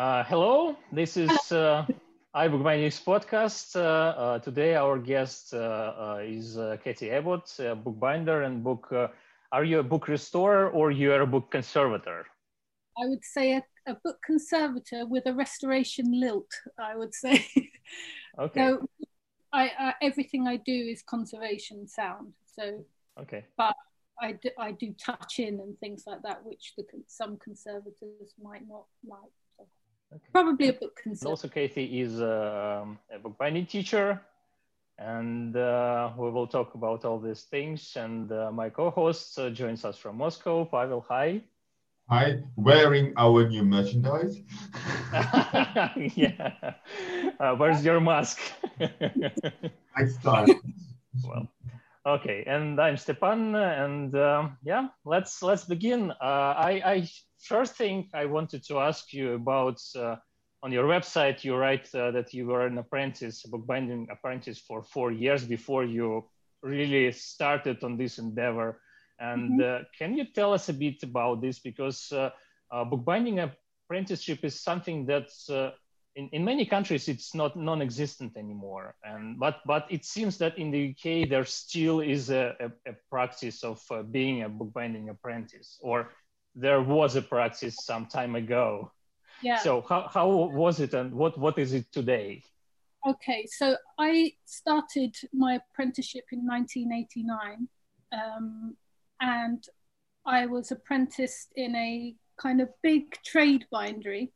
Uh, hello, this is uh, podcast. Uh, uh, today, our guest uh, uh, is uh, Kathy Abbott, a bookbinder and book. Uh, are you a book restorer or you are a book conservator? I would say a, a book conservator with a restoration lilt. I would say. Okay. so, I, I everything I do is conservation sound. So, Okay. but I do, I do touch in and things like that, which the some conservators might not like. So Okay. Probably a book And also, Kathy is um, a bookbinding teacher, and uh, we will talk about all these things. And uh, my co-host uh, joins us from Moscow. Pavel, hi. Hi, wearing our new merchandise. yeah. Uh, where's your mask? Next time. well, okay. And I'm Stepan, and um, yeah, let's let's begin. Uh, I, I first thing I wanted to ask you about. Uh, on your website, you write uh, that you were an apprentice, a bookbinding apprentice, for four years before you really started on this endeavor. And uh, can you tell us a bit about this? Because uh, uh, bookbinding apprenticeship is something that's uh, in, in many countries it's not non-existent anymore. And but but it seems that in the UK there still is a, a, a practice of uh, being a bookbinding apprentice, or there was a practice some time ago. Yeah. So how, how was it and what, what is it today? Okay, so I started my apprenticeship in 1989, um, and I was apprenticed in a kind of big trade bindery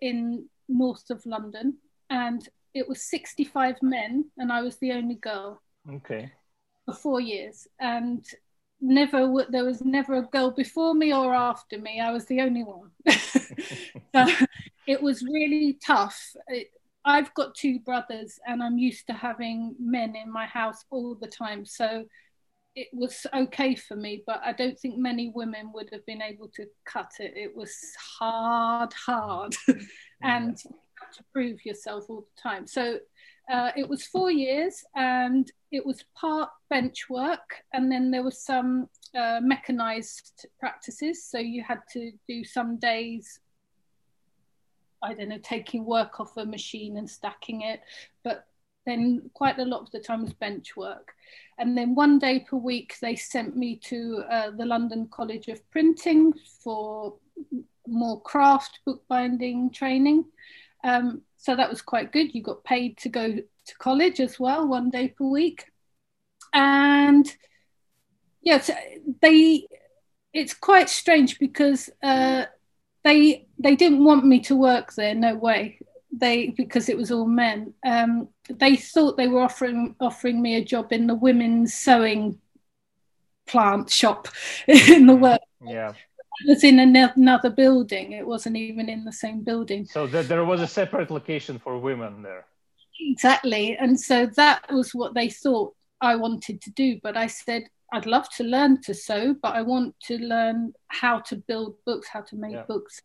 in north of London, and it was 65 men, and I was the only girl Okay. for four years, and never there was never a girl before me or after me. I was the only one. so it was really tough. It, I've got two brothers, and I'm used to having men in my house all the time. So it was okay for me, but I don't think many women would have been able to cut it. It was hard, hard, and you have to prove yourself all the time. So uh, it was four years, and it was part bench work, and then there was some uh, mechanized practices. So you had to do some days I don't know, taking work off a machine and stacking it. But then quite a lot of the time was bench work. And then one day per week, they sent me to uh, the London College of Printing for more craft bookbinding training. Um, so that was quite good. You got paid to go to college as well, one day per week. And yes, they, it's quite strange because uh, they they didn't want me to work there no way they because it was all men um, they thought they were offering offering me a job in the women's sewing plant shop in the work Yeah. It was in another building. It wasn't even in the same building. So that there was a separate location for women there. exactly. And so that was what they thought i wanted to do. But i said i'd love to learn to sew but i want to learn how to build books how to make Yeah. books.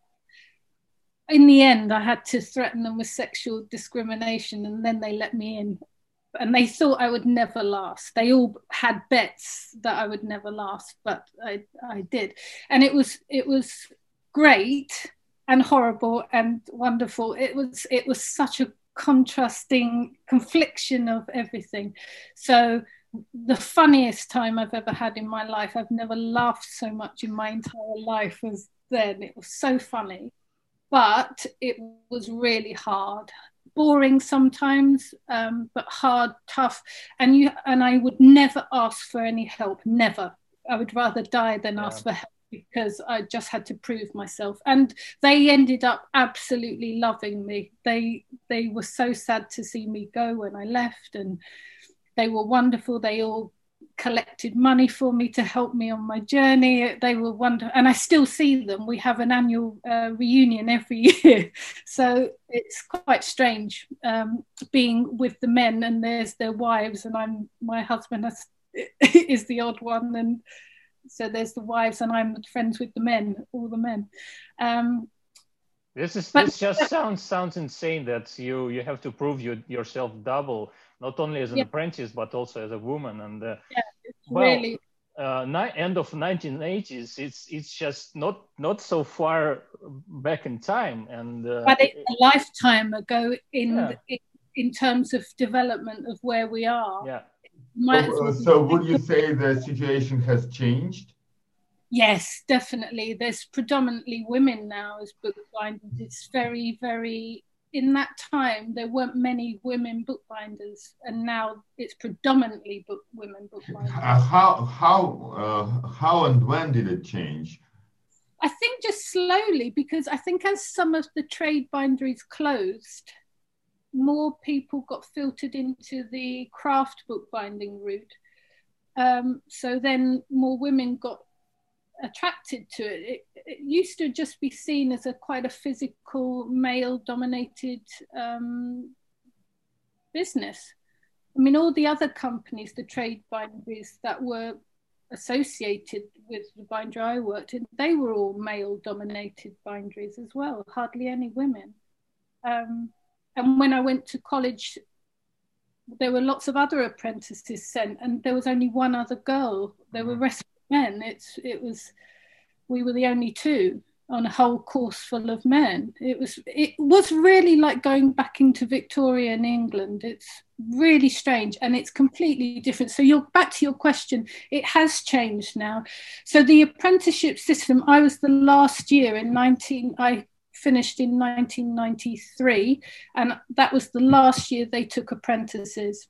In the end i had to threaten them with sexual discrimination and then they let me in and they thought i would never last. They all had bets that i would never last but i i did. And it was it was great and horrible and wonderful. It was it was such a contrasting confliction of everything. So the funniest time i've ever had in my life i've never laughed so much in my entire life as then. It was so funny but it was really hard boring sometimes um, but hard tough. And you and i would never ask for any help never. I would rather die than Yeah. ask for help because i just had to prove myself. And they ended up absolutely loving me. They they were so sad to see me go when i left and they were wonderful. They all collected money for me to help me on my journey. They were wonderful and i still see them. We have an annual uh, reunion every year. So it's quite strange um, being with the men and there's their wives and i'm my husband has, is the odd one and so there's the wives and i'm friends with the men all the men. Um, This is But- this just sounds sounds insane that you you have to prove you, yourself double, not only as an Yeah. apprentice but also as a woman. And uh, it's Well, really uh, end of 1980s. It's it's just not not so far back in time, and uh, but it's a lifetime ago in, yeah. in, in terms of development of where we are. Yeah. So, uh, so would you say the situation has changed? Yes, definitely. There's predominantly women now as bookbinders. It's very, very in that time there weren't many women bookbinders, and now it's predominantly book women bookbinders. Uh, how how uh, how and when did it change? I think just slowly because I think as some of the trade binderies closed, more people got filtered into the craft bookbinding route. Um, so then more women got attracted to it. it. it. used to just be seen as a quite a physical, male-dominated um, business. I mean, all the other companies, the trade binderies that were associated with the binder I worked in, they were all male-dominated binderies as well. Hardly any women. Um, and when I went to college, there were lots of other apprentices sent, and there was only one other girl. There were mm-hmm. rest men. It's it was we were the only two on a whole course full of men. It was it was really like going back into Victorian England. It's really strange and it's completely different. So you're back to your question. It has changed now. So the apprenticeship system. I was the last year in 19. I finished in 1993, and that was the last year they took apprentices.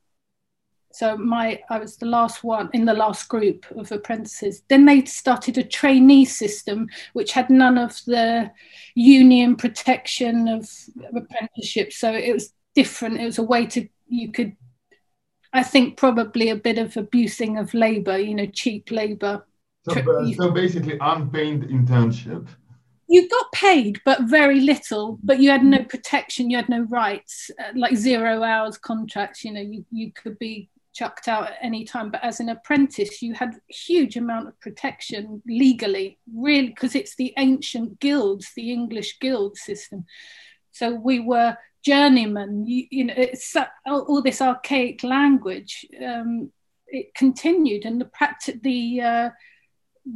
So my I was the last one in the last group of apprentices. Then they started a trainee system which had none of the union protection of, apprenticeship. So it was different. It was a way to you could I think probably a bit of abusing of labour, you know, cheap labour. So, uh, so basically unpaid internship you got paid but very little but you had no protection you had no rights uh, like zero hours contracts you know you, you could be chucked out at any time. But as an apprentice, you had huge amount of protection legally, really, because it's the ancient guilds, the English guild system. So we were journeymen. You, you know, it's all this archaic language. Um, it continued, and the practice, the uh,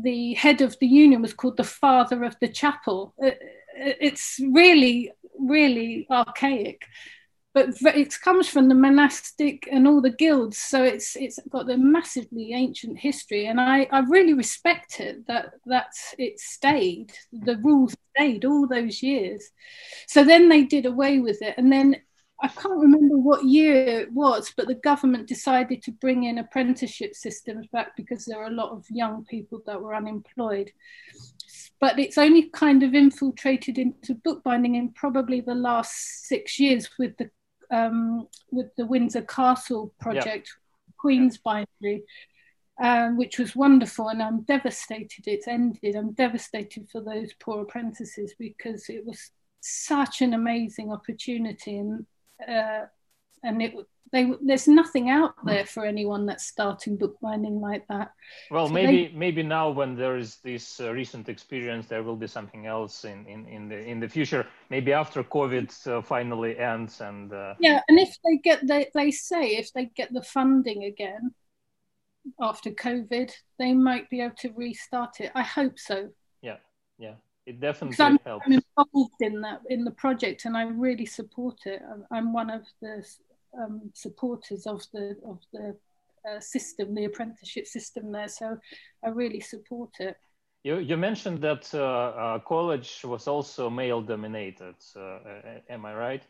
the head of the union was called the father of the chapel. Uh, it's really, really archaic but it comes from the monastic and all the guilds so it's it's got a massively ancient history and i i really respect it that that it stayed the rules stayed all those years. So then they did away with it and then i can't remember what year it was but the government decided to bring in apprenticeship systems back because there are a lot of young people that were unemployed. But it's only kind of infiltrated into bookbinding in probably the last six years with the um, with the Windsor Castle project, Queen's Bindery, um, which was wonderful. And I'm devastated it's ended. I'm devastated for those poor apprentices because it was such an amazing opportunity and uh, and it they, there's nothing out hmm. there for anyone that's starting bookbinding like that. Well, so maybe they, maybe now when there is this uh, recent experience, there will be something else in, in, in the in the future. Maybe after COVID uh, finally ends and uh... yeah, and if they get they they say if they get the funding again after COVID, they might be able to restart it. I hope so. Yeah, yeah. It definitely I'm, helps. I'm involved in that in the project, and I really support it. I'm, I'm one of the um, supporters of the of the uh, system, the apprenticeship system there. So I really support it. You, you mentioned that uh, uh, college was also male dominated. Uh, am I right?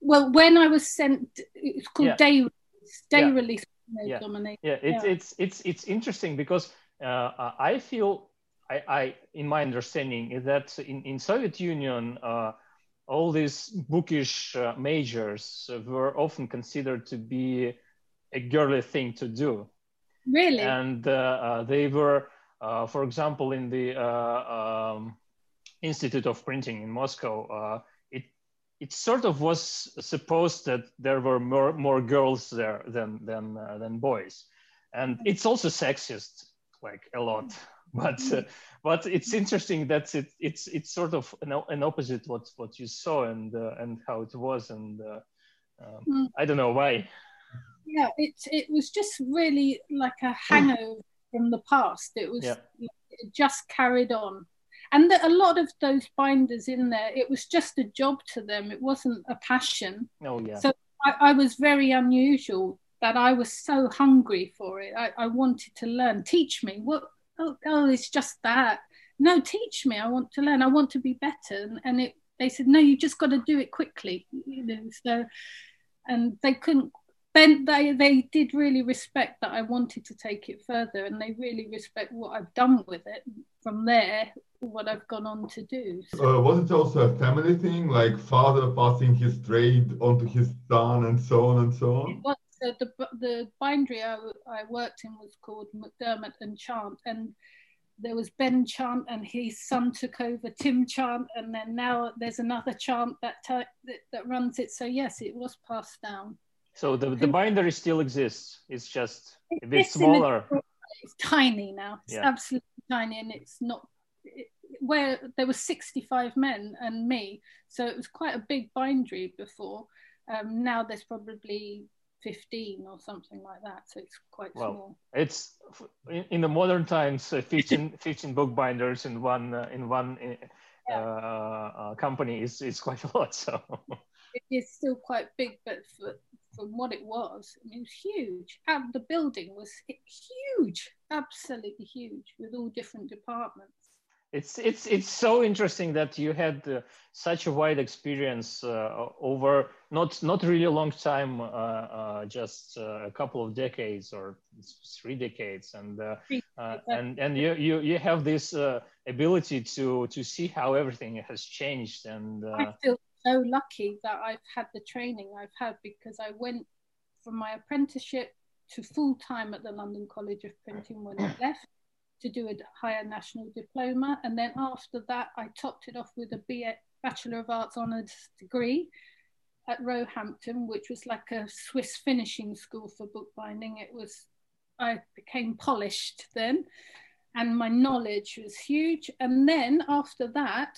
Well, when I was sent, it's called yeah. day release. Day yeah. release yeah. dominated. Yeah, it's, yeah. it's it's it's interesting because uh, I feel I, I in my understanding is that in in Soviet Union uh, all these bookish uh, majors were often considered to be a girly thing to do. Really? And uh, uh, they were, uh, for example, in the uh, um, Institute of Printing in Moscow, uh, it it sort of was supposed that there were more more girls there than than than boys, and it's also sexist, like a lot. But but it's interesting that it, it's it's sort of an, an opposite what what you saw and uh, and how it was and uh, um, mm. I don't know why. Yeah, it it was just really like a hangover from the past. It was yeah. it just carried on. And the, a lot of those binders in there, it was just a job to them. It wasn't a passion. Oh yeah. So I, I was very unusual that I was so hungry for it. I, I wanted to learn. Teach me. What? Oh, oh, it's just that. No, teach me. I want to learn. I want to be better. And, and it, they said, no, you just got to do it quickly. You know, so, and they couldn't then they they did really respect that I wanted to take it further, and they really respect what I've done with it from there, what I've gone on to do. So. Uh, was it also a family thing, like father passing his trade onto his son, and so on and so on? Uh, the the bindery I, I worked in was called McDermott and Chant, and there was Ben Chant and his son took over Tim Chant and then now there's another Chant that, that that runs it so yes it was passed down so the, the bindery still exists. It's just a bit smaller. It's tiny now. It's yeah. absolutely tiny, and it's not it, where there were 65 men and me, so it was quite a big bindery before. Um, now there's probably 15 or something like that, so it's quite well, small. It's in, in the modern times, uh, 15, 15 book binders in one uh, in one uh, yeah. uh, company is is quite a lot. So it is still quite big, but for from what it was. I mean, it was huge. And the building was huge, absolutely huge, with all different departments. It's it's it's so interesting that you had uh, such a wide experience uh, over not not really a long time, uh, uh just uh, a couple of decades or three decades, and uh, and and you you you have this ability to to see how everything has changed. And. I feel so lucky that I've had the training I've had because I went from my apprenticeship to full time at the London College of Printing when I left to do a higher national diploma. And then after that, I topped it off with a BA, Bachelor of Arts honours degree at Roehampton, which was like a Swiss finishing school for bookbinding. It was, I became polished then, and my knowledge was huge. And then after that,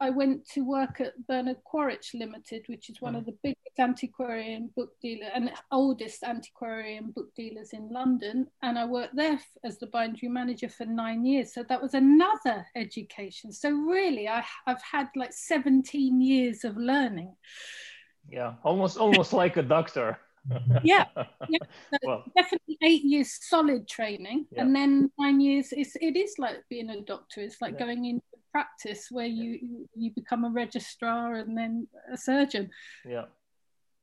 I went to work at Bernard Quaritch Limited, which is one mm. of the biggest antiquarian book dealer and oldest antiquarian book dealers in London. And I worked there as the bindery manager for nine years. So that was another education. So really, I, I've had like 17 years of learning. Yeah, almost almost like a doctor. yeah, yeah well, definitely eight years solid training, yeah. and then nine years. It's it is like being a doctor. It's like yeah. going into practice where you you become a registrar and then a surgeon. Yeah.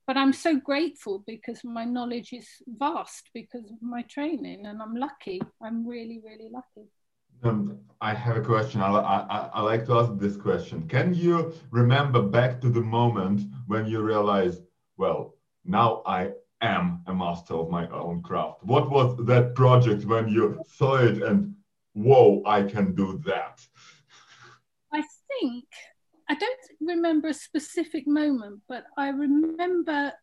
But I'm so grateful because my knowledge is vast because of my training, and I'm lucky. I'm really, really lucky. Um, I have a question. I, I, I like to ask this question. Can you remember back to the moment when you realized, well, now I am a master of my own craft? What was that project when you saw it and, whoa, I can do that? I think, I don't remember a specific moment, but I remember,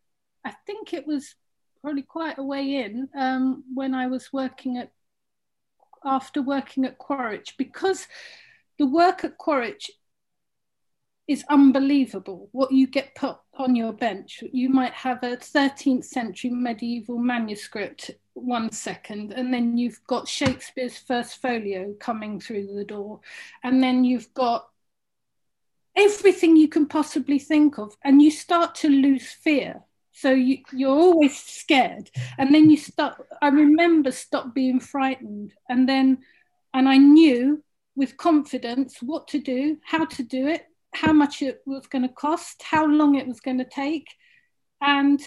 I think it was probably quite a way in um, when I was working at, after working at Quaritch, because the work at Quaritch is unbelievable what you get put on your bench. You might have a 13th century medieval manuscript one second, and then you've got Shakespeare's first folio coming through the door, and then you've got everything you can possibly think of, and you start to lose fear. So you, you're always scared, and then you start. I remember stop being frightened, and then, and I knew with confidence what to do, how to do it, how much it was going to cost, how long it was going to take. And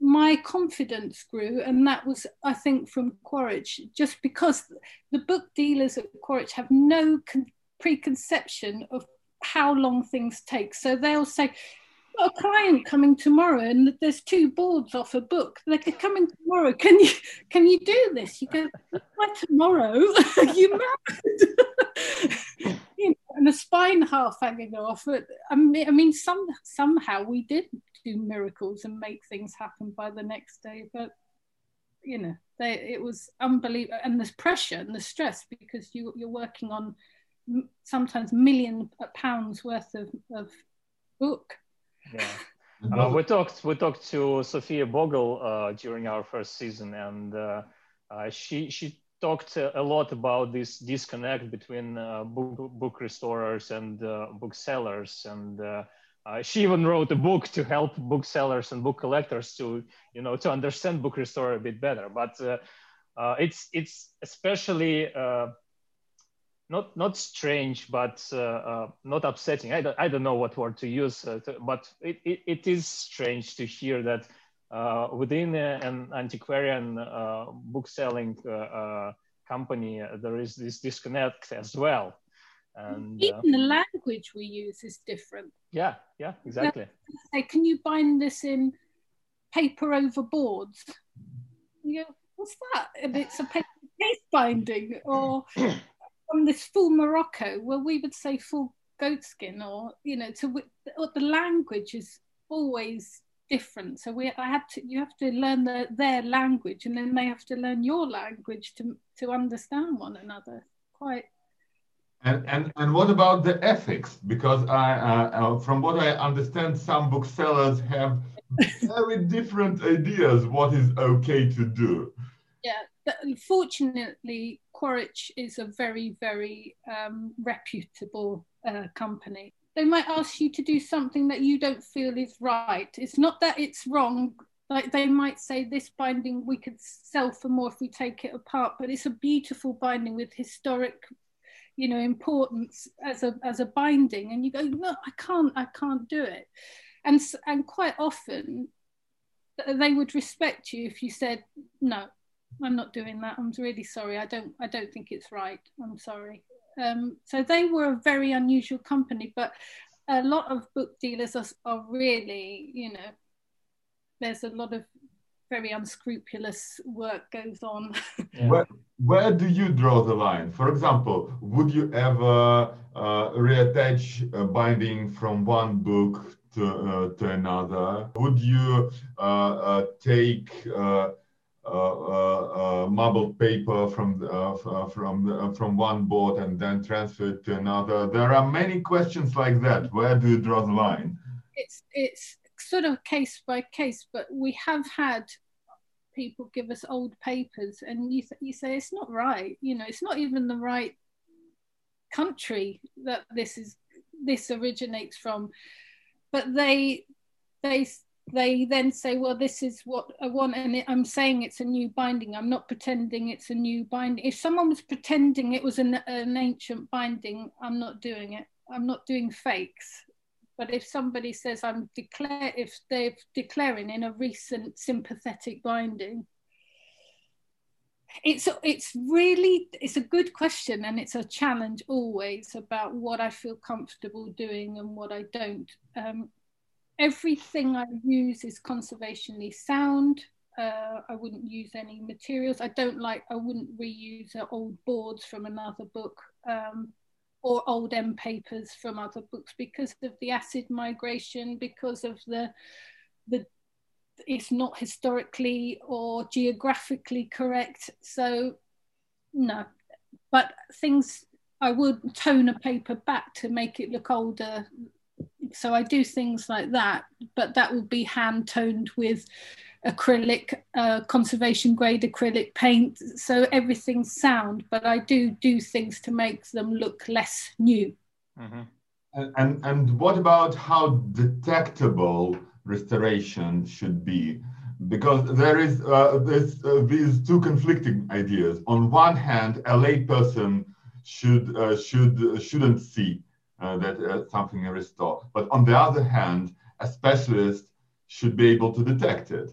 my confidence grew. And that was, I think, from Quaritch, just because the book dealers at Quaritch have no con- preconception of how long things take. So they'll say, a client coming tomorrow and there's two boards off a book. They're coming tomorrow. Can you can you do this? You go why tomorrow? You mad and the spine half hanging off. I mean, I mean, some somehow we did do miracles and make things happen by the next day, but you know, they, it was unbelievable, and there's pressure and the stress because you you're working on sometimes million pounds worth of, of book. Yeah. Uh, we talked we talked to Sophia Bogle uh, during our first season, and uh, uh she she talked a lot about this disconnect between uh, book, book restorers and uh, booksellers and uh, uh, she even wrote a book to help booksellers and book collectors to you know to understand book restorer a bit better but uh, uh, it's it's especially not not strange but uh, uh, not upsetting I don't, I don't know what word to use uh, to, but it, it, it is strange to hear that uh, within an antiquarian uh, book selling uh, company, there is this disconnect as well. And even the language we use is different. Yeah, yeah, exactly. Say, can you bind this in paper over boards? You go, what's that? And it's a paper case binding, or on this full Morocco, well, we would say full goatskin, or you know, to or the language is always different. So we, I had to, you have to learn the, their language, and then they have to learn your language to to understand one another. Quite. And and and what about the ethics? Because I, uh, uh, from what I understand, some booksellers have very different ideas what is okay to do. Yeah, fortunately, Quaritch is a very very um, reputable uh, company they might ask you to do something that you don't feel is right. It's not that it's wrong. Like they might say this binding we could sell for more if we take it apart, but it's a beautiful binding with historic, you know, importance as a as a binding. And you go, no, I can't, I can't do it. And and quite often they would respect you if you said no i'm not doing that i'm really sorry i don't i don't think it's right i'm sorry um, so they were a very unusual company, but a lot of book dealers are, are really, you know, there's a lot of very unscrupulous work goes on. Yeah. Where, where do you draw the line? For example, would you ever uh, reattach a binding from one book to, uh, to another? Would you uh, uh take uh, uh, uh, Uh, uh, uh, marbled paper from uh, from from one board and then transfer it to another. There are many questions like that. Where do you draw the line? It's it's sort of case by case, but we have had people give us old papers, and you you say it's not right. You know, it's not even the right country that this is this originates from, but they they they then say, well, this is what I want, and I'm saying it's a new binding. I'm not pretending it's a new binding. If someone was pretending it was an, an ancient binding, I'm not doing it. I'm not doing fakes. But if somebody says I'm declare, if they're declaring in a recent sympathetic binding, it's it's really it's a good question and it's a challenge always about what I feel comfortable doing and what I don't. Um, everything I use is conservationally sound. Uh, I wouldn't use any materials. I don't like, I wouldn't reuse uh, old boards from another book um, or old end papers from other books because of the acid migration, because of the, the it's not historically or geographically correct. So, no, but things I would tone a paper back to make it look older so I do things like that, but that will be hand toned with acrylic, uh, conservation grade acrylic paint. So everything's sound, but I do do things to make them look less new. Mm-hmm. And, and, and what about how detectable restoration should be? Because there is uh, this, uh, these two conflicting ideas. On one hand, a layperson should uh, should shouldn't see uh, that uh, something is restored. But on the other hand, a specialist should be able to detect it.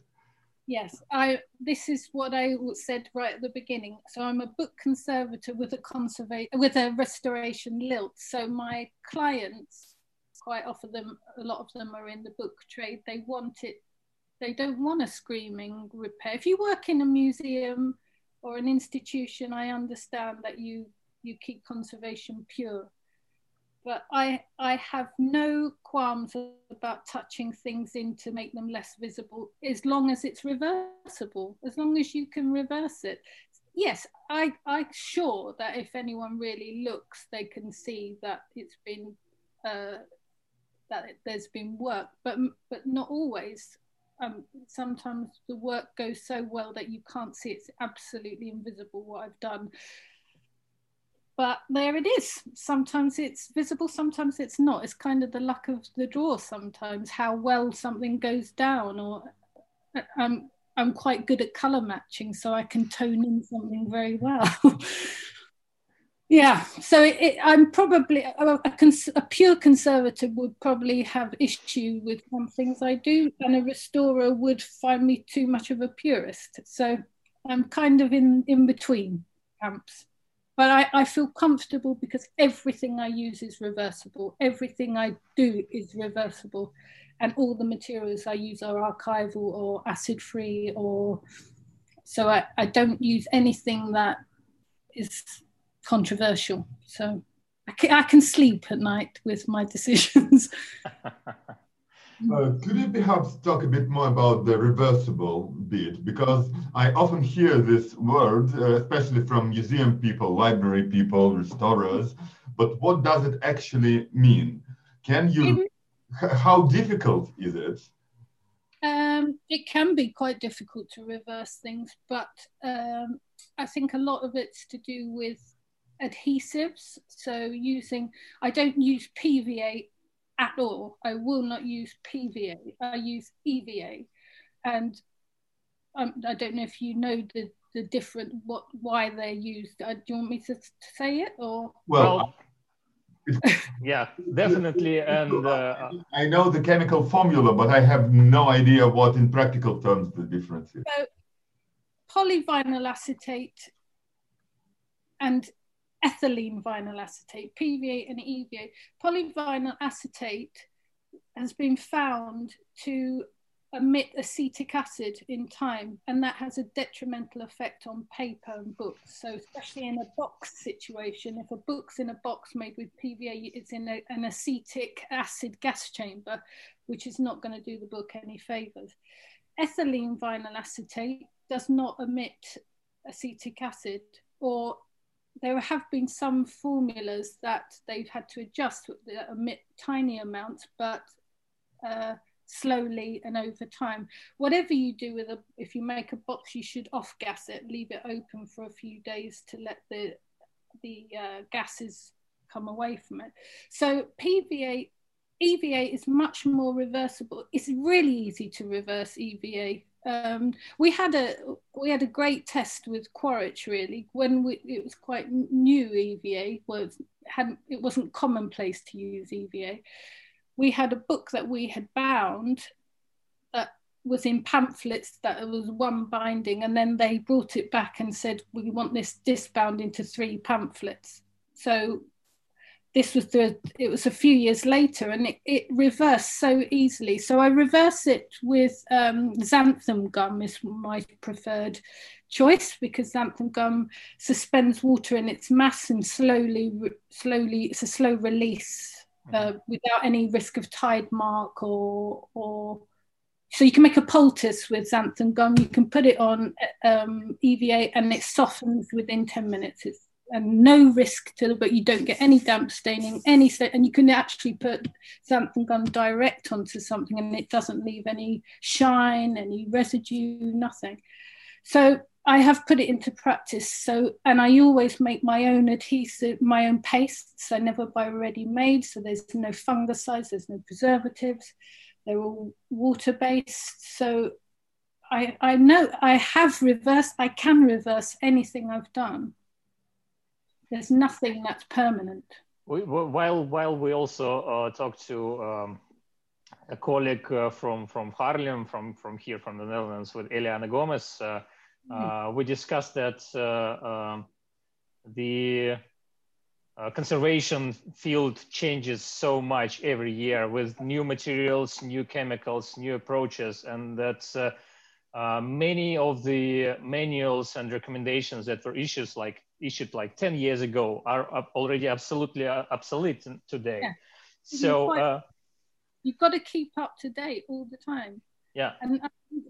Yes, I. This is what I said right at the beginning. So I'm a book conservator with a conservation with a restoration lilt. So my clients, quite often them, a lot of them are in the book trade. They want it. They don't want a screaming repair. If you work in a museum or an institution, I understand that you you keep conservation pure but I I have no qualms about touching things in to make them less visible as long as it's reversible as long as you can reverse it yes I I'm sure that if anyone really looks they can see that it's been uh, that there's been work but but not always um, sometimes the work goes so well that you can't see it's absolutely invisible what I've done. But there it is. Sometimes it's visible, sometimes it's not. It's kind of the luck of the draw sometimes, how well something goes down. Or um, I'm quite good at color matching, so I can tone in something very well. yeah, so it, it, I'm probably a, a, cons- a, pure conservative would probably have issue with some things I do, and a restorer would find me too much of a purist. So I'm kind of in in between camps. But I, I feel comfortable because everything I use is reversible. Everything I do is reversible and all the materials I use are archival or acid free or so I, I don't use anything that is controversial. So I can, I can sleep at night with my decisions. Uh, could you perhaps talk a bit more about the reversible bit? Because I often hear this word, uh, especially from museum people, library people, restorers, but what does it actually mean? Can you how difficult is it? Um, it can be quite difficult to reverse things, but um, I think a lot of it's to do with adhesives. So using, I don't use PVA at all. I will not use PVA. I use EVA, and um, I don't know if you know the the different what why they're used. Uh, do you want me to, to say it or? Well, yeah, definitely. And uh, I know the chemical formula, but I have no idea what, in practical terms, the difference is. So, polyvinyl acetate and ethylene vinyl acetate, PVA and EVA. Polyvinyl acetate has been found to emit acetic acid in time, and that has a detrimental effect on paper and books. So, especially in a box situation, if a book's in a box made with PVA, it's in a, an acetic acid gas chamber, which is not going to do the book any favors. Ethylene vinyl acetate does not emit acetic acid, or there have been some formulas that they've had to adjust that emit tiny amounts, but uh, slowly and over time. Whatever you do with a, if you make a box, you should off gas it, leave it open for a few days to let the the uh, gases come away from it. So PVA, EVA is much more reversible. It's really easy to reverse EVA. Um, we had a we had a great test with Quaritch really when we, it was quite new EVA was hadn't it wasn't commonplace to use EVA we had a book that we had bound that was in pamphlets that was one binding and then they brought it back and said we want this disbound into three pamphlets. So this was the it was a few years later and it, it reversed so easily so i reverse it with um, xanthan gum is my preferred choice because xanthan gum suspends water in its mass and slowly slowly it's a slow release uh, without any risk of tide mark or or so you can make a poultice with xanthan gum. You can put it on um, EVA and it softens within 10 minutes. It's and no risk to but you don't get any damp staining any and you can actually put xanthan gum direct onto something and it doesn't leave any shine any residue nothing so I have put it into practice. So, and I always make my own adhesive, my own pastes. I never buy ready made. So there's no fungicides, there's no preservatives. They're all water based. So I, I know I have reversed, I can reverse anything I've done. There's nothing that's permanent. We, while, while we also uh, talked to um, a colleague uh, from, from Haarlem, from, from here, from the Netherlands, with Eliana Gomez, uh. Uh, we discussed that uh, um, the uh, conservation field changes so much every year with new materials, new chemicals, new approaches, and that uh, uh, many of the manuals and recommendations that were issued like issued like 10 years ago are already absolutely uh, obsolete today. Yeah. So you've got uh, to keep up to date all the time. Yeah. And uh,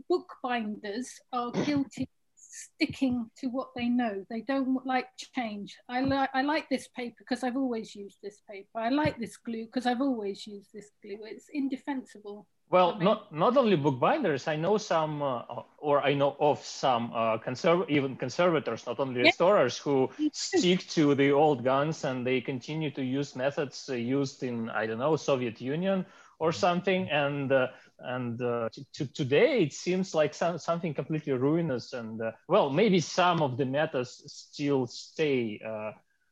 bookbinders are guilty sticking to what they know. They don't like change. I like I like this paper because I've always used this paper. I like this glue because I've always used this glue. It's indefensible. Well, not not only bookbinders. I know some, uh, or I know of some uh, conserv- even conservators, not only restorers, who stick to the old guns and they continue to use methods uh, used in I don't know Soviet Union or something. And uh, and uh, to, today it seems like some, something completely ruinous. And uh, well, maybe some of the methods still stay,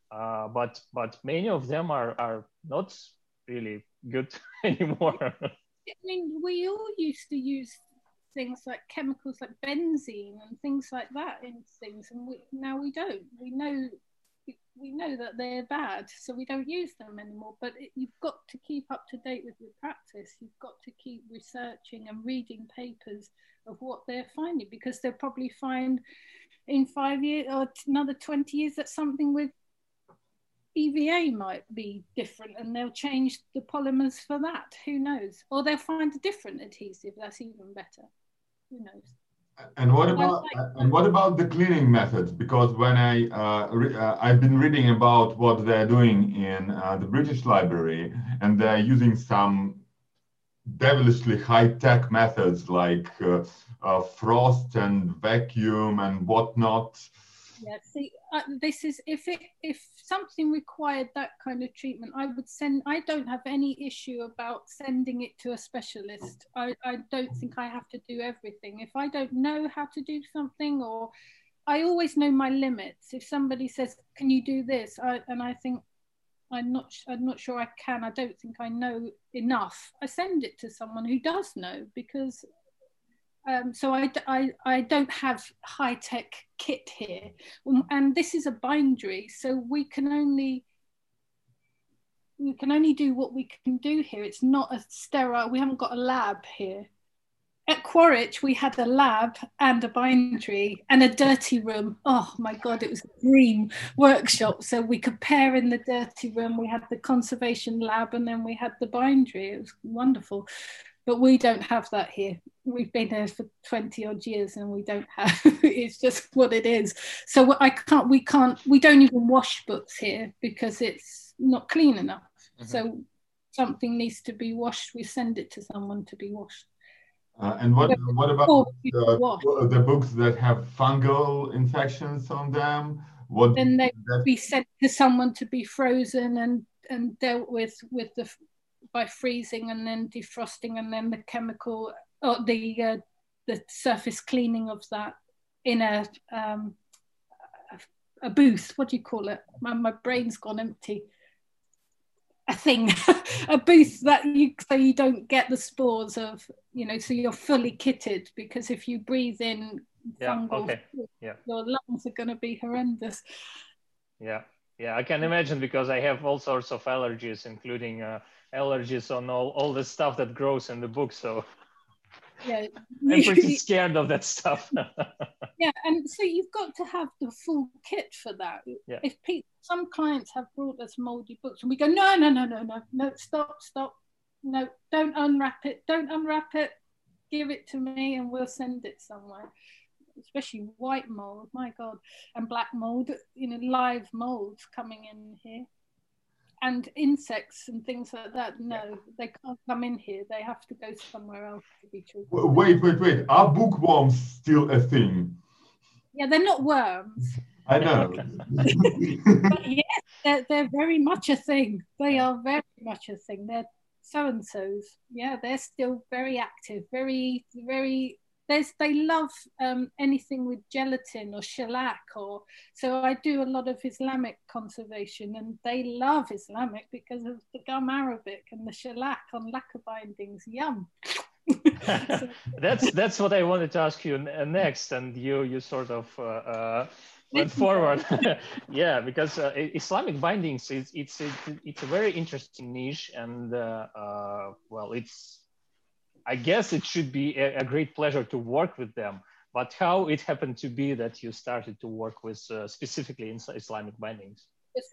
but but many of them are are not really good anymore. I mean, we all used to use things like chemicals like benzene and things like that in things, and we, now we don't. We know we know that they're bad, so we don't use them anymore. But it, you've got to keep up to date with your practice. You've got to keep researching and reading papers of what they're finding because they'll probably find in five years or another 20 years that something with EVA might be different and they'll change the polymers for that. Who knows? Or they'll find a different adhesive that's even better. Who knows? And what about and what about the cleaning methods? Because when I uh, re, uh, I've been reading about what they're doing in uh, the British Library, and they're using some devilishly high tech methods like uh, uh, frost and vacuum and whatnot yeah see uh, this is if it if something required that kind of treatment i would send i don't have any issue about sending it to a specialist. I, I don't think i have to do everything. If i don't know how to do something or i always know my limits. If somebody says can you do this? I, and i think i'm not i'm not sure i can. I don't think i know enough. I send it to someone who does know because um, so I, I, I don't have high tech kit here. Um, and this is a bindery, so we can only we can only do what we can do here. It's not a sterile, we haven't got a lab here. At Quaritch, we had a lab and a bindery and a dirty room. Oh my God, it was a dream workshop. So we could pair in the dirty room. We had the conservation lab and then we had the bindery. It was wonderful but we don't have that here we've been here for 20 odd years and we don't have it's just what it is. So i can't we can't we don't even wash books here because it's not clean enough. Mm-hmm. so something needs to be washed we send it to someone to be washed. Uh, and what what about the, the, books that have fungal infections on them? What then they that... be sent to someone to be frozen and and dealt with with the by freezing and then defrosting and then the chemical or the uh, the surface cleaning of that in a um, a booth. What do you call it? My, my brain's gone empty. A thing, a booth that you so you don't get the spores of you know so you're fully kitted because if you breathe in yeah, fungal, okay. yeah. your lungs are going to be horrendous. Yeah, yeah, I can imagine because I have all sorts of allergies, including. Uh, allergies on all, all the stuff that grows in the book. So yeah, I'm pretty scared of that stuff. yeah, and so you've got to have the full kit for that. Yeah. If people, some clients have brought us moldy books, and we go, no, no, no, no, no, no, stop, stop, no, don't unwrap it, don't unwrap it, give it to me, and we'll send it somewhere. Especially white mold, my God, and black mold, you know, live molds coming in here and insects and things like that. No, yeah. they can't come in here. They have to go somewhere else to be treated. Wait, wait, wait. Are bookworms still a thing? Yeah, they're not worms. I know. but yes, they're, they're very much a thing. They are very much a thing. They're so and so's. Yeah, they're still very active, very, very there's they love um, anything with gelatin or shellac or so I do a lot of Islamic conservation and they love Islamic because of the gum arabic and the shellac on lacquer bindings. Yum. that's that's what I wanted to ask you next, and you you sort of uh, uh, went forward. yeah, because uh, Islamic bindings is it's it's, it's a very interesting niche, and uh, uh, well, it's I guess it should be a, a, great pleasure to work with them. But how it happened to be that you started to work with uh, specifically in Islamic bindings?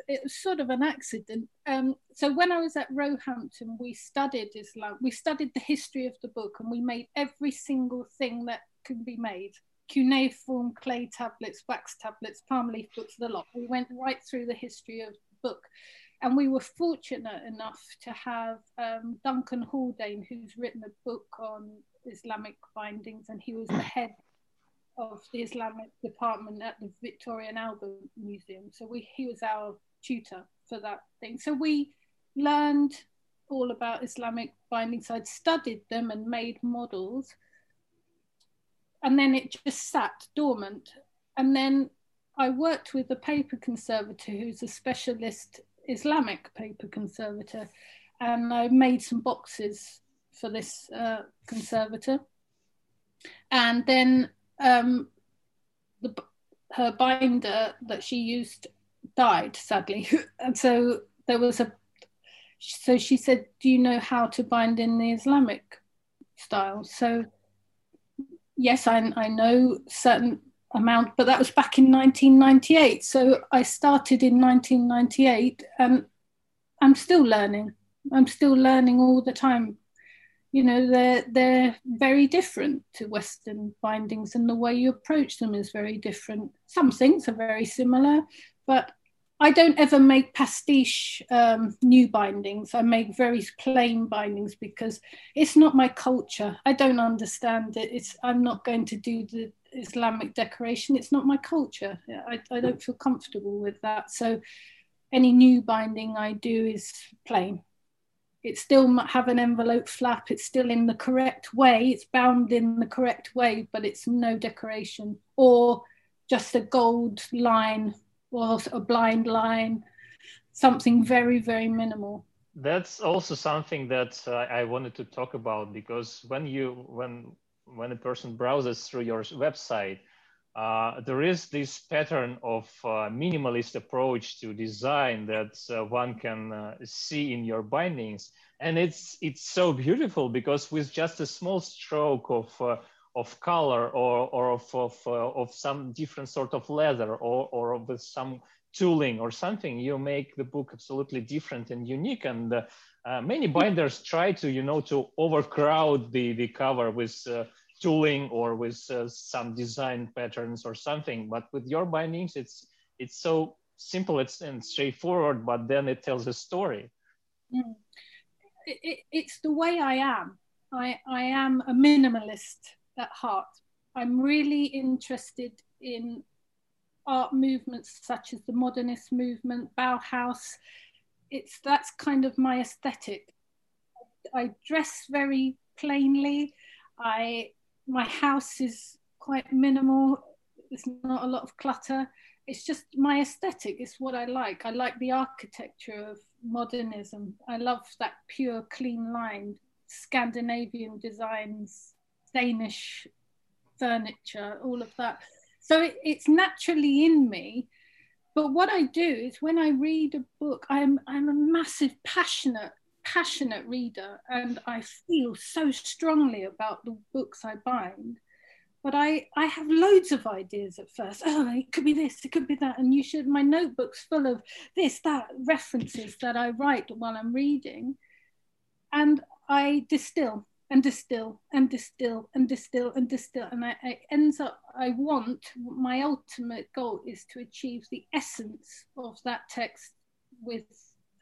it was sort of an accident. Um, so when I was at Roehampton, we studied Islam. We studied the history of the book, and we made every single thing that could be made: cuneiform, clay tablets, wax tablets, palm leaf books, the lot. We went right through the history of the book, And we were fortunate enough to have um, Duncan Haldane, who's written a book on Islamic bindings, and he was the head of the Islamic department at the Victoria and Albert Museum. So we, he was our tutor for that thing. So we learned all about Islamic bindings. I'd studied them and made models. And then it just sat dormant. And then I worked with a paper conservator who's a specialist Islamic paper conservator. And I made some boxes for this uh, conservator. And then um, the, her binder that she used died sadly and so there was a so she said do you know how to bind in the islamic style so yes i, I know certain amount but that was back in 1998 so i started in 1998 and i'm still learning i'm still learning all the time you know they're they're very different to western bindings and the way you approach them is very different some things are very similar but I don't ever make pastiche um, new bindings. I make very plain bindings because it's not my culture. I don't understand it. It's I'm not going to do the Islamic decoration. It's not my culture. I, I don't feel comfortable with that. So any new binding I do is plain it still might have an envelope flap it's still in the correct way it's bound in the correct way but it's no decoration or just a gold line or a blind line something very very minimal that's also something that uh, i wanted to talk about because when you when when a person browses through your website uh, there is this pattern of uh, minimalist approach to design that uh, one can uh, see in your bindings. And it's it's so beautiful because with just a small stroke of uh, of color or, or of, of, uh, of some different sort of leather or, or with some tooling or something you make the book absolutely different and unique. And many binders try to you know to overcrowd the the cover with tooling or with uh, some design patterns or something. But with your bindings, it's it's so simple it's, and straightforward, but then it tells a story. Mm. It, it, it's the way I am. I, I am a minimalist at heart. I'm really interested in art movements such as the modernist movement, Bauhaus. It's that's kind of my aesthetic. I dress very plainly. I my house is quite minimal. There's not a lot of clutter. It's just my aesthetic. It's what I like. I like the architecture of modernism. I love that pure, clean line, Scandinavian designs, Danish furniture, all of that. So it, it's naturally in me. But what I do is when I read a book, I'm I'm a massive passionate passionate reader and I feel so strongly about the books I bind. But I, I have loads of ideas at first. Oh, it could be this, it could be that. And you should, my notebook's full of this, that, references that I write while I'm reading. And I distill and distill and distill and distill and distill. And I, I ends up, I want, my ultimate goal is to achieve the essence of that text with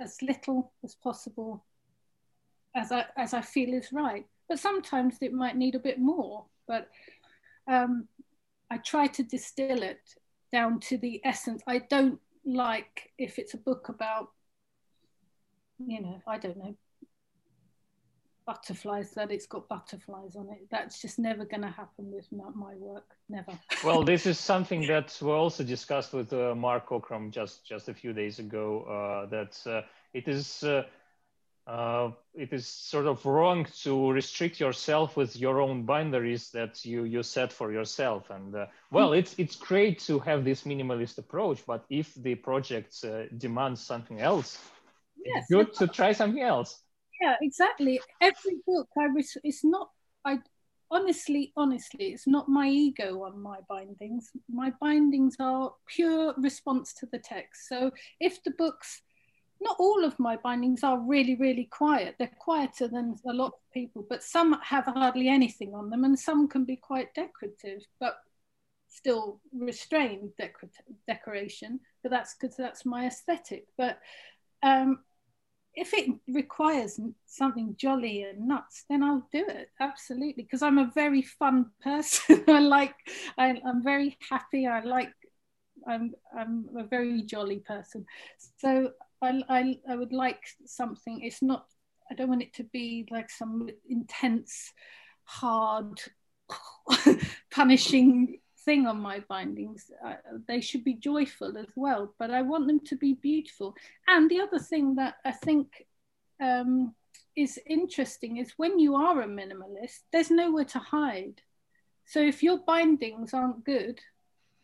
as little as possible as I as I feel is right. But sometimes it might need a bit more. But um, I try to distill it down to the essence. I don't like if it's a book about, you know, I don't know, butterflies that it's got butterflies on it. That's just never going to happen with my work. Never. well, this is something that we also discussed with uh, Mark Cockram just just a few days ago. Uh, that uh, it is uh, uh, it is sort of wrong to restrict yourself with your own boundaries that you you set for yourself and uh, well it's it's great to have this minimalist approach but if the project uh, demands something else yes, it's good to try something else yeah exactly every book i res- it's not i honestly honestly it's not my ego on my bindings my bindings are pure response to the text so if the books not all of my bindings are really, really quiet. They're quieter than a lot of people, but some have hardly anything on them, and some can be quite decorative, but still restrained decorative decoration. But that's because that's my aesthetic. But um, if it requires something jolly and nuts, then I'll do it absolutely because I'm a very fun person. I like, I, am very happy. I like, I'm, I'm a very jolly person. So I, I, I would like something. It's not. I don't want it to be like some intense, hard, punishing thing on my bindings. Uh, they should be joyful as well, but I want them to be beautiful. And the other thing that I think um, is interesting is when you are a minimalist, there's nowhere to hide. So if your bindings aren't good,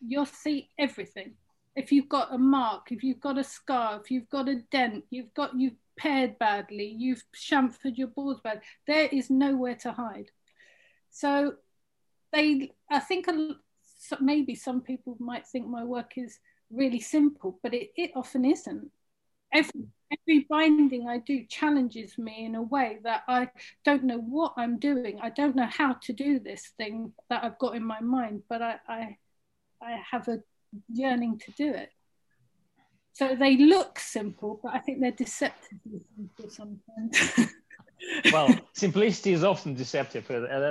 you'll see everything. If you've got a mark, if you've got a scar, if you've got a dent, you've got you've pared badly, you've chamfered your boards bad, there is nowhere to hide. So they, I think so maybe some people might think my work is really simple, but it, it often isn't. Every, every binding I do challenges me in a way that I don't know what I'm doing. I don't know how to do this thing that I've got in my mind, but I, I, I have a yearning to do it. So they look simple, but I think they're deceptively simple sometimes. well, simplicity is often deceptive.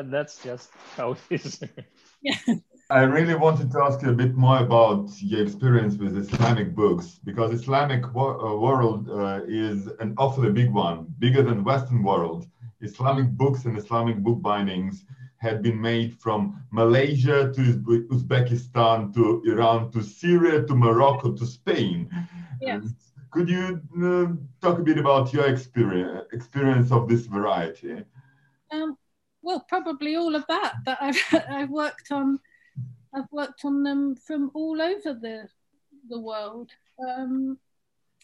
That's just how it is. yeah. I really wanted to ask you a bit more about your experience with Islamic books because Islamic uh, world uh, is an awfully big one, bigger than Western world. Islamic books and Islamic book bindings had been made from Malaysia to Uzbekistan to Iran to Syria to Morocco to Spain. Yes. Could you uh, talk a bit about your experience experience of this variety? Um, well, probably all of that. That I've I've worked on I've worked on them from all over the the world, um,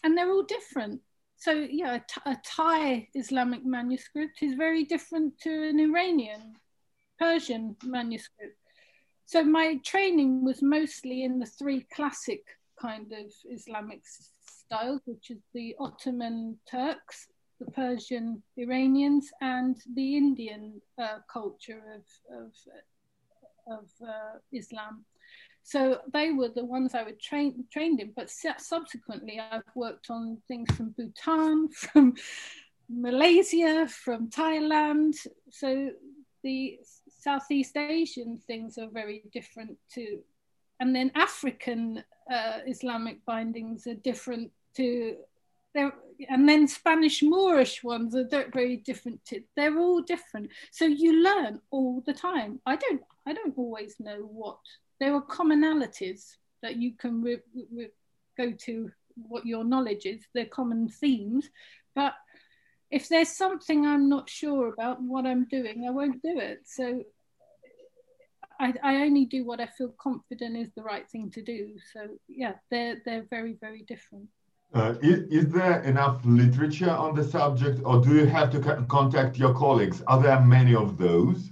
and they're all different. So yeah, a, Thai Islamic manuscript is very different to an Iranian, Persian manuscript. So my training was mostly in the three classic kind of Islamic styles, which is the Ottoman Turks, the Persian Iranians, and the Indian uh, culture of, of of uh, Islam. So they were the ones I would train trained in. But subsequently, I've worked on things from Bhutan, from Malaysia, from Thailand. So the Southeast Asian things are very different too. And then African uh, Islamic bindings are different to there, and then Spanish Moorish ones are very different. They're all different. So you learn all the time. I don't I don't always know what there are commonalities that you can re- re- go to what your knowledge is. They're common themes, but if there's something I'm not sure about what I'm doing, I won't do it. So I, I only do what I feel confident is the right thing to do. So yeah, they're they're very very different. Uh, is, is, there enough literature on the subject, or do you have to contact your colleagues? Are there many of those?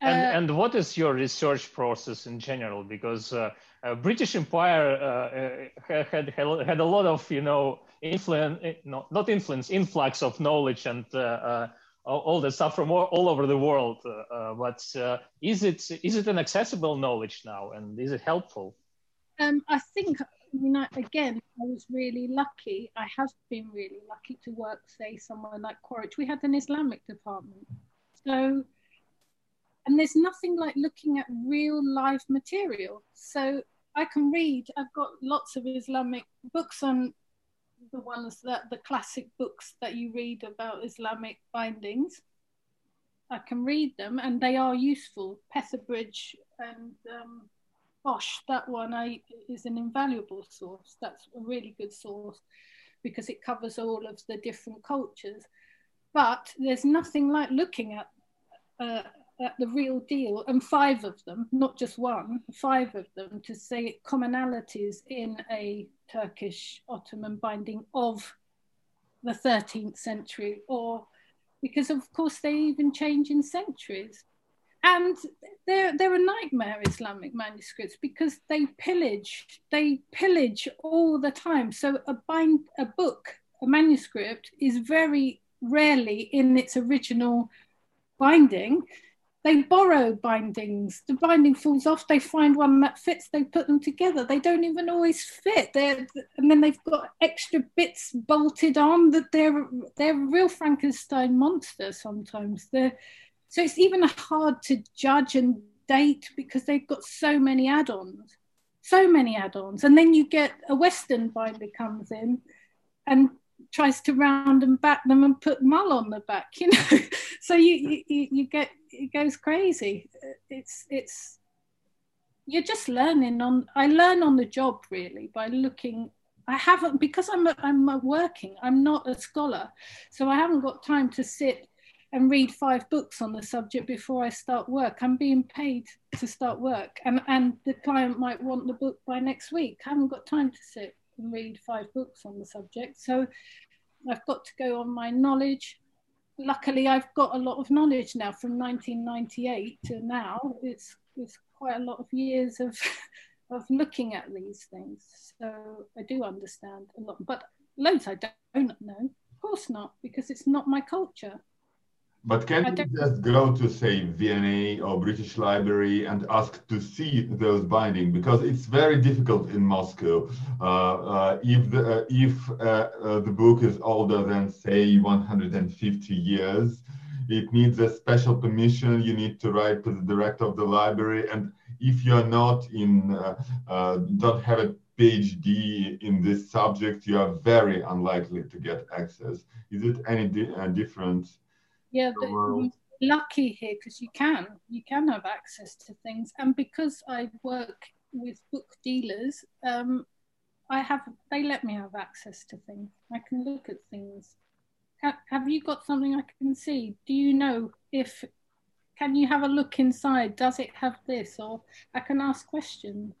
and, uh, and what is your research process in general? Because uh, uh, British Empire uh, uh had, had had a lot of you know influence, eh, no, not influence, influx of knowledge and uh, all the stuff from all, all over the world. but is it is it an accessible knowledge now, and is it helpful? Um, I think I mean, I, again, I was really lucky. I have been really lucky to work, say, somewhere like Quaritch. We had an Islamic department. So and there's nothing like looking at real live material. So I can read, I've got lots of Islamic books on the ones that the classic books that you read about Islamic bindings. I can read them and they are useful. Petherbridge and um, Bosch, that one I, is an invaluable source. That's a really good source because it covers all of the different cultures. But there's nothing like looking at uh, at the real deal, and five of them, not just one, five of them, to say commonalities in a Turkish Ottoman binding of the 13th century, or because of course they even change in centuries. And they're, they're a nightmare, Islamic manuscripts, because they pillage, they pillage all the time. So a bind, a book, a manuscript is very rarely in its original binding they borrow bindings. The binding falls off. They find one that fits. They put them together. They don't even always fit. They're, and then they've got extra bits bolted on that they're they're real Frankenstein monsters. Sometimes they're so it's even hard to judge and date because they've got so many add-ons, so many add-ons. And then you get a Western binder comes in, and tries to round and back them and put mull on the back you know? So you, you you get it goes crazy. It's it's you're just learning on i learn on the job really by looking i haven't because i'm a, i'm a working i'm not a scholar. So i haven't got time to sit and read five books on the subject before i start work i'm being paid to start work and and the client might want the book by next week i haven't got time to sit and read five books on the subject. So I've got to go on my knowledge. Luckily, I've got a lot of knowledge now from 1998 to now. It's, it's quite a lot of years of, of looking at these things. So I do understand a lot, but loads I don't know. Of course not, because it's not my culture. But can you just go to say V&A or British Library and ask to see those binding because it's very difficult in Moscow. Uh, uh, if the uh, if uh, uh, the book is older than say 150 years, it needs a special permission. You need to write to the director of the library, and if you're not in uh, don't have a PhD in this subject, you are very unlikely to get access. Is it any di different? Yeah the, lucky here because you can you can have access to things. And because i work with book dealers um, i have they let me have access to things. I can look at things. Have you got something i can see? Do you know if can you have a look inside? Does it have this? Or i can ask questions.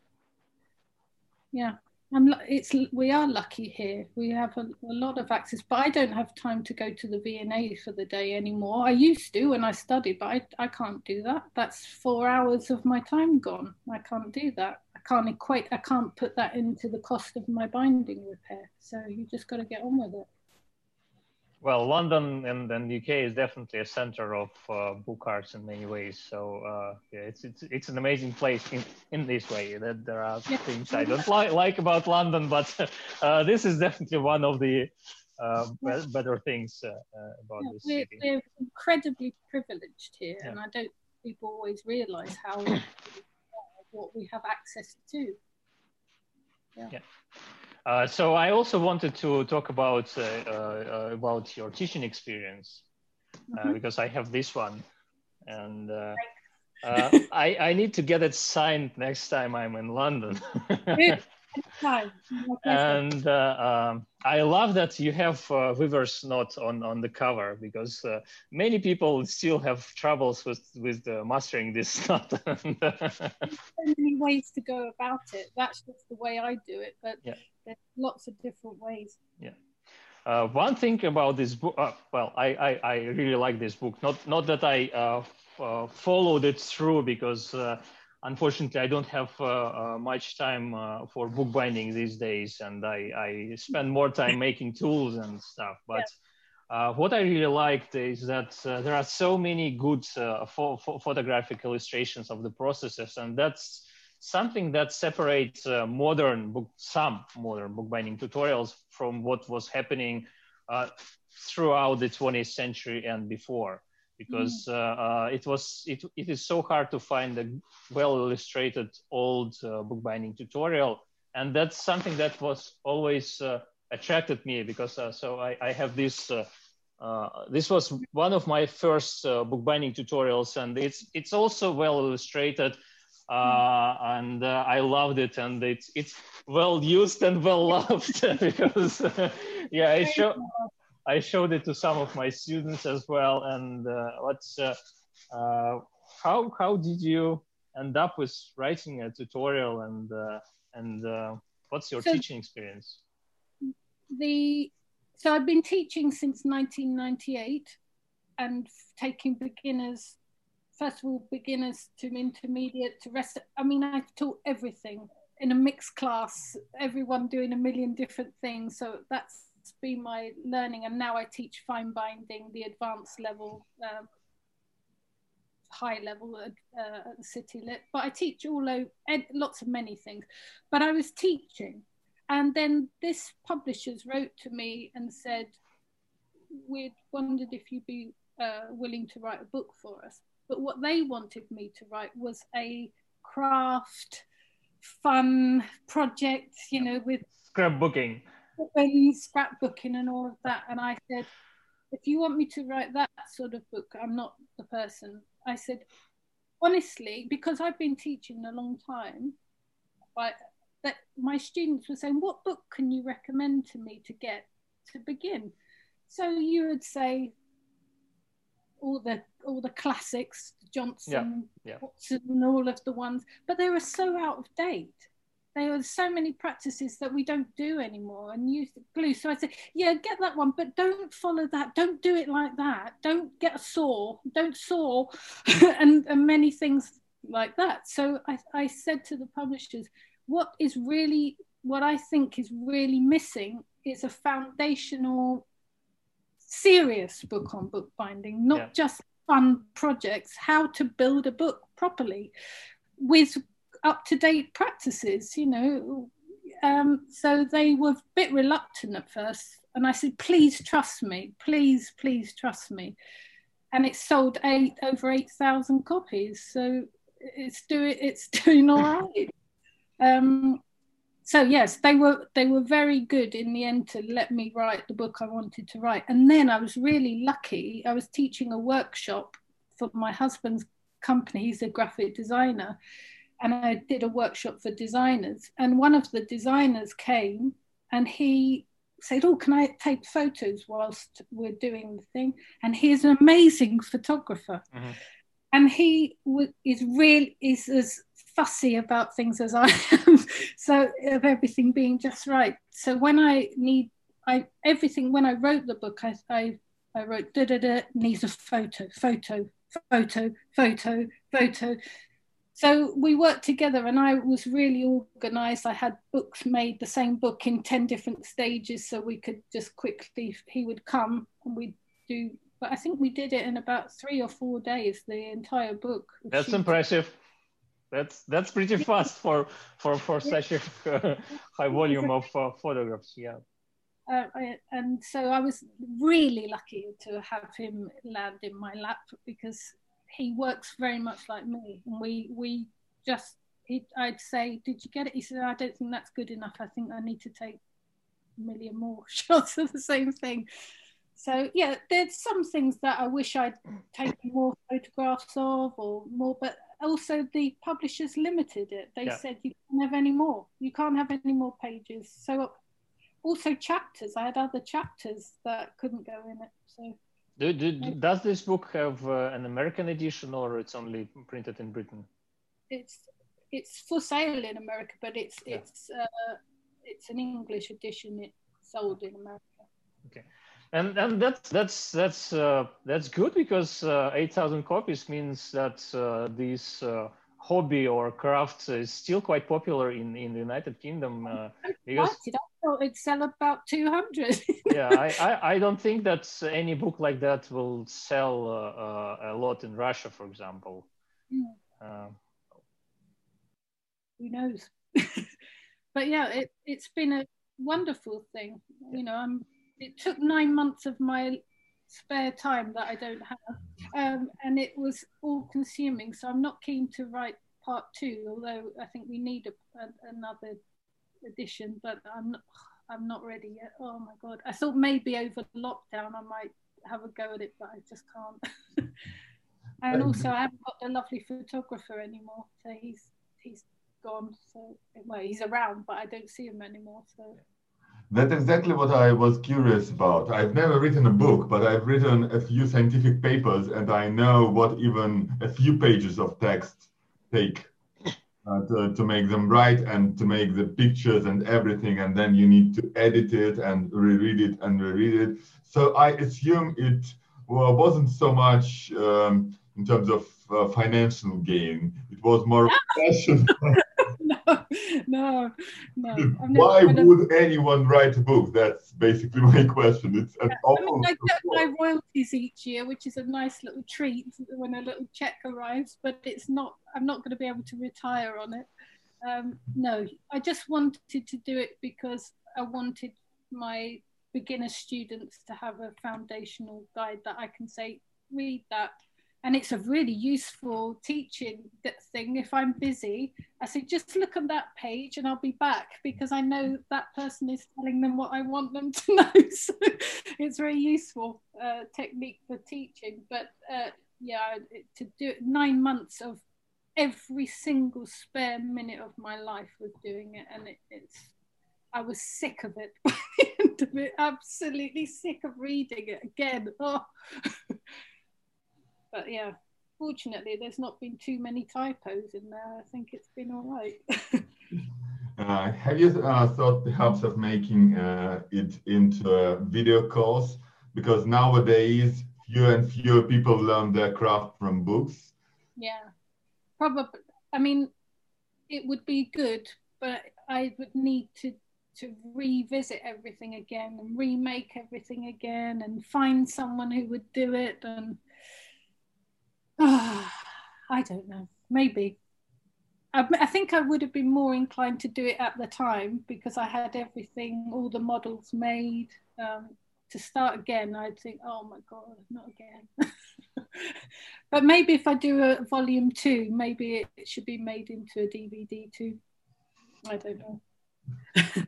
Yeah I'm, it's we are lucky here. We have a, a, lot of access, but I don't have time to go to the V&A for the day anymore. I used to when I studied, but I, I can't do that. That's four hours of my time gone. I can't do that. I can't equate. I can't put that into the cost of my binding repair. So you just got to get on with it. Well, London and, and UK is definitely a center of uh, book arts in many ways. So uh, yeah, it's, it's it's an amazing place in, in this way. That there are yeah. things I don't li- like about London, but uh, this is definitely one of the uh, be- better things uh, uh, about yeah, this we're, city. We're incredibly privileged here, yeah. and I don't people always realise how what we have access to. yeah. Uh, so I also wanted to talk about uh, uh, about your teaching experience mm-hmm. because I have this one, and I I need to get it signed next time I'm in London. and uh, um, I love that you have uh, Weaver's Knot on, on the cover because uh, many people still have troubles with with mastering this knot. so many ways to go about it. That's just the way I do it, but yeah. there's lots of different ways. Yeah. Uh, one thing about this book, uh, well, I, I, I, really like this book. Not not that I uh, followed it through because unfortunately, I don't have uh, uh, much time uh, for bookbinding these days, and I, I spend more time making tools and stuff. But yeah. what I really liked is that there are so many good pho- pho- photographic illustrations of the processes, and that's something that separates uh, modern book, some modern bookbinding tutorials from what was happening uh, throughout the 20th century and before because mm. uh, uh, it was it, it is so hard to find a well illustrated old uh, bookbinding tutorial and that's something that was always uh, attracted me because uh, so I, I have this uh, this was one of my first bookbinding tutorials and it's it's also well illustrated mm. and I loved it and it's it's well used and well loved because yeah it show I showed it to some of my students as well. And uh, what's uh, uh, how how did you end up with writing a tutorial and uh, and uh, what's your so teaching experience? The so I've been teaching since 1998 and taking beginners first of all beginners to intermediate to rest i mean i've taught everything in a mixed class everyone doing a million different things so that's been my learning, and now I teach fine binding, the advanced level. Um, high level at, uh, at the City Lit, but I teach all over lots of many things. But I was teaching, and then this publishers wrote to me and said, "We'd wondered if you'd be uh, willing to write a book for us." But what they wanted me to write was a craft, fun project, you know, with scrapbooking, scrapbooking, and all of that. And I said, if you want me to write that sort of book, I'm not the person. I said, honestly, because I've been teaching a long time, I, that my students were saying, what book can you recommend to me to get to begin? So you would say all the all the classics, Johnson, yeah, yeah. Watson, and all of the ones, but they were so out of date there are so many practices that we don't do anymore and use glue. So I said, yeah, get that one, but don't follow that. Don't do it like that. Don't get a saw. Don't saw, and, and many things like that. So I, I said to the publishers, what is really, what I think is really missing is a foundational, serious book on bookbinding, not yeah. just fun projects, how to build a book properly with up to date practices, you know. Um, so they were a bit reluctant at first. And I said, please trust me, please, please trust me. And it sold eight over 8,000 copies. So it's doing, it's doing all right. Um, so yes, they were they were very good in the end to let me write the book I wanted to write. And then I was really lucky. I was teaching a workshop for my husband's company. He's a graphic designer, and I did a workshop for designers. And one of the designers came and he said, Oh, can I take photos whilst we're doing the thing? And he's an amazing photographer. Mm-hmm. And he w- is really is as fussy about things as I am. so of everything being just right. So when I need I everything when I wrote the book, I I, I wrote da da da needs a photo, photo, photo, photo, photo so we worked together and i was really organized. I had books made the same book in 10 different stages so we could just quickly he would come and we'd do but i think we did it in about three or four days the entire book. That's impressive. That's that's pretty fast for for for such a high volume of uh, photographs yeah. Uh, I, and so I was really lucky to have him land in my lap because he works very much like me, and we we just he, I'd say, did you get it? He said, I don't think that's good enough. I think I need to take a million more shots of the same thing. So yeah, there's some things that I wish I'd taken more photographs of or more, but also the publishers limited it. They yeah. said you can't have any more. You can't have any more pages. So also chapters. I had other chapters that couldn't go in it. So do, do, does this book have uh, an American edition or it's only printed in Britain? It's it's for sale in America, but it's yeah. it's uh, it's an English edition. It's sold in America. Okay, and and that's that's that's uh, that's good because uh, eight thousand copies means that uh, these uh, hobby or craft is still quite popular in in the United Kingdom. because it'd sell about 200. yeah, I, I, I, don't think that any book like that will sell uh, uh, a lot in Russia, for example. Mm. Uh, Who knows? but yeah, it, it's been a wonderful thing. You know, I'm, it took nine months of my spare time that I don't have, um, and it was all consuming. So I'm not keen to write part two, although I think we need a, a, another edition, but I'm not, I'm not ready yet. Oh my god! I thought maybe over lockdown I might have a go at it, but I just can't. and um, also, I haven't got the lovely photographer anymore, so he's he's gone. So well, he's around, but I don't see him anymore. So. That's exactly what I was curious about. I've never written a book, but I've written a few scientific papers, and I know what even a few pages of text take uh, to, to make them right and to make the pictures and everything and then you need to edit it and reread it and reread it. So i assume it well, wasn't so much um, in terms of uh, financial gain. It was more passion no, no, no. Why would anyone write a book? That's basically my question. It's an yeah, I, mean, I get my royalties each year, which is a nice little treat when a little check arrives. But it's not. I'm not going to be able to retire on it. Um, no, I just wanted to do it because I wanted my beginner students to have a foundational guide that I can say, read that. And it's a really useful teaching thing. If I'm busy, I say, just look at that page and I'll be back because I know that person is telling them what I want them to know. so it's very useful uh, technique for teaching. But uh, yeah, to do it, nine months of every single spare minute of my life was doing it. And it, it's, I was sick of it to be absolutely sick of reading it again. Oh. but yeah, fortunately, there's not been too many typos in there. I think it's been all right. uh, have you uh, thought perhaps of making uh, it into a video course? Because nowadays, fewer and fewer people learn their craft from books. Yeah, probably. I mean, it would be good, but I would need to to revisit everything again and remake everything again and find someone who would do it and I don't know. Maybe. I, I, think I would have been more inclined to do it at the time because I had everything all the models made. Um, to start again I'd think oh my god not again. But maybe if I do a volume two maybe it should be made into a DVD too. I don't know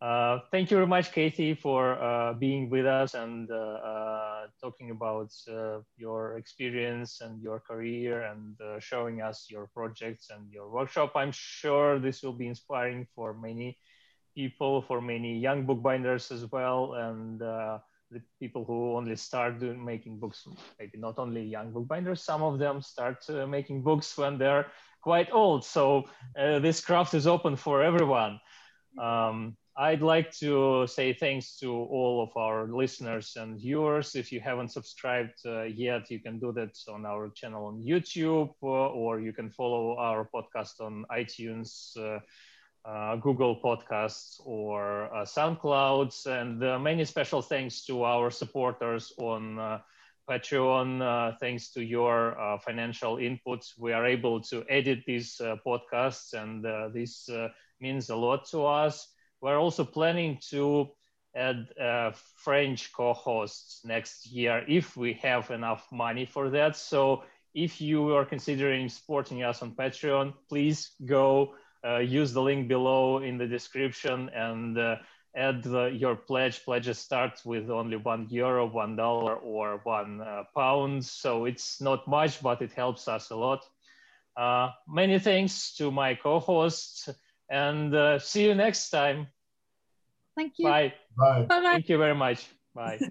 Uh, thank you very much, Katie, for uh, being with us and uh, uh talking about uh, your experience and your career and showing us your projects and your workshop. I'm sure this will be inspiring for many people, for many young bookbinders as well, and the people who only start doing, making books. Maybe not only young bookbinders, some of them start making books when they're quite old. So this craft is open for everyone. Um, I'd like to say thanks to all of our listeners and viewers. If you haven't subscribed uh, yet, you can do that on our channel on YouTube, uh, or you can follow our podcast on iTunes, uh, uh Google Podcasts, or uh, SoundClouds. And uh, many special thanks to our supporters on Patreon. thanks to your financial inputs, we are able to edit these podcasts, and this means a lot to us. We're also planning to add uh, French co-hosts next year if we have enough money for that. So if you are considering supporting us on Patreon, please go uh, use the link below in the description and uh, add the, your pledge. Pledges start with only one euro, one dollar, or one uh, pound. So it's not much, but it helps us a lot. Uh, many thanks to my co-hosts and uh, see you next time. Thank you. Bye. Bye. Bye. Thank you very much. Bye.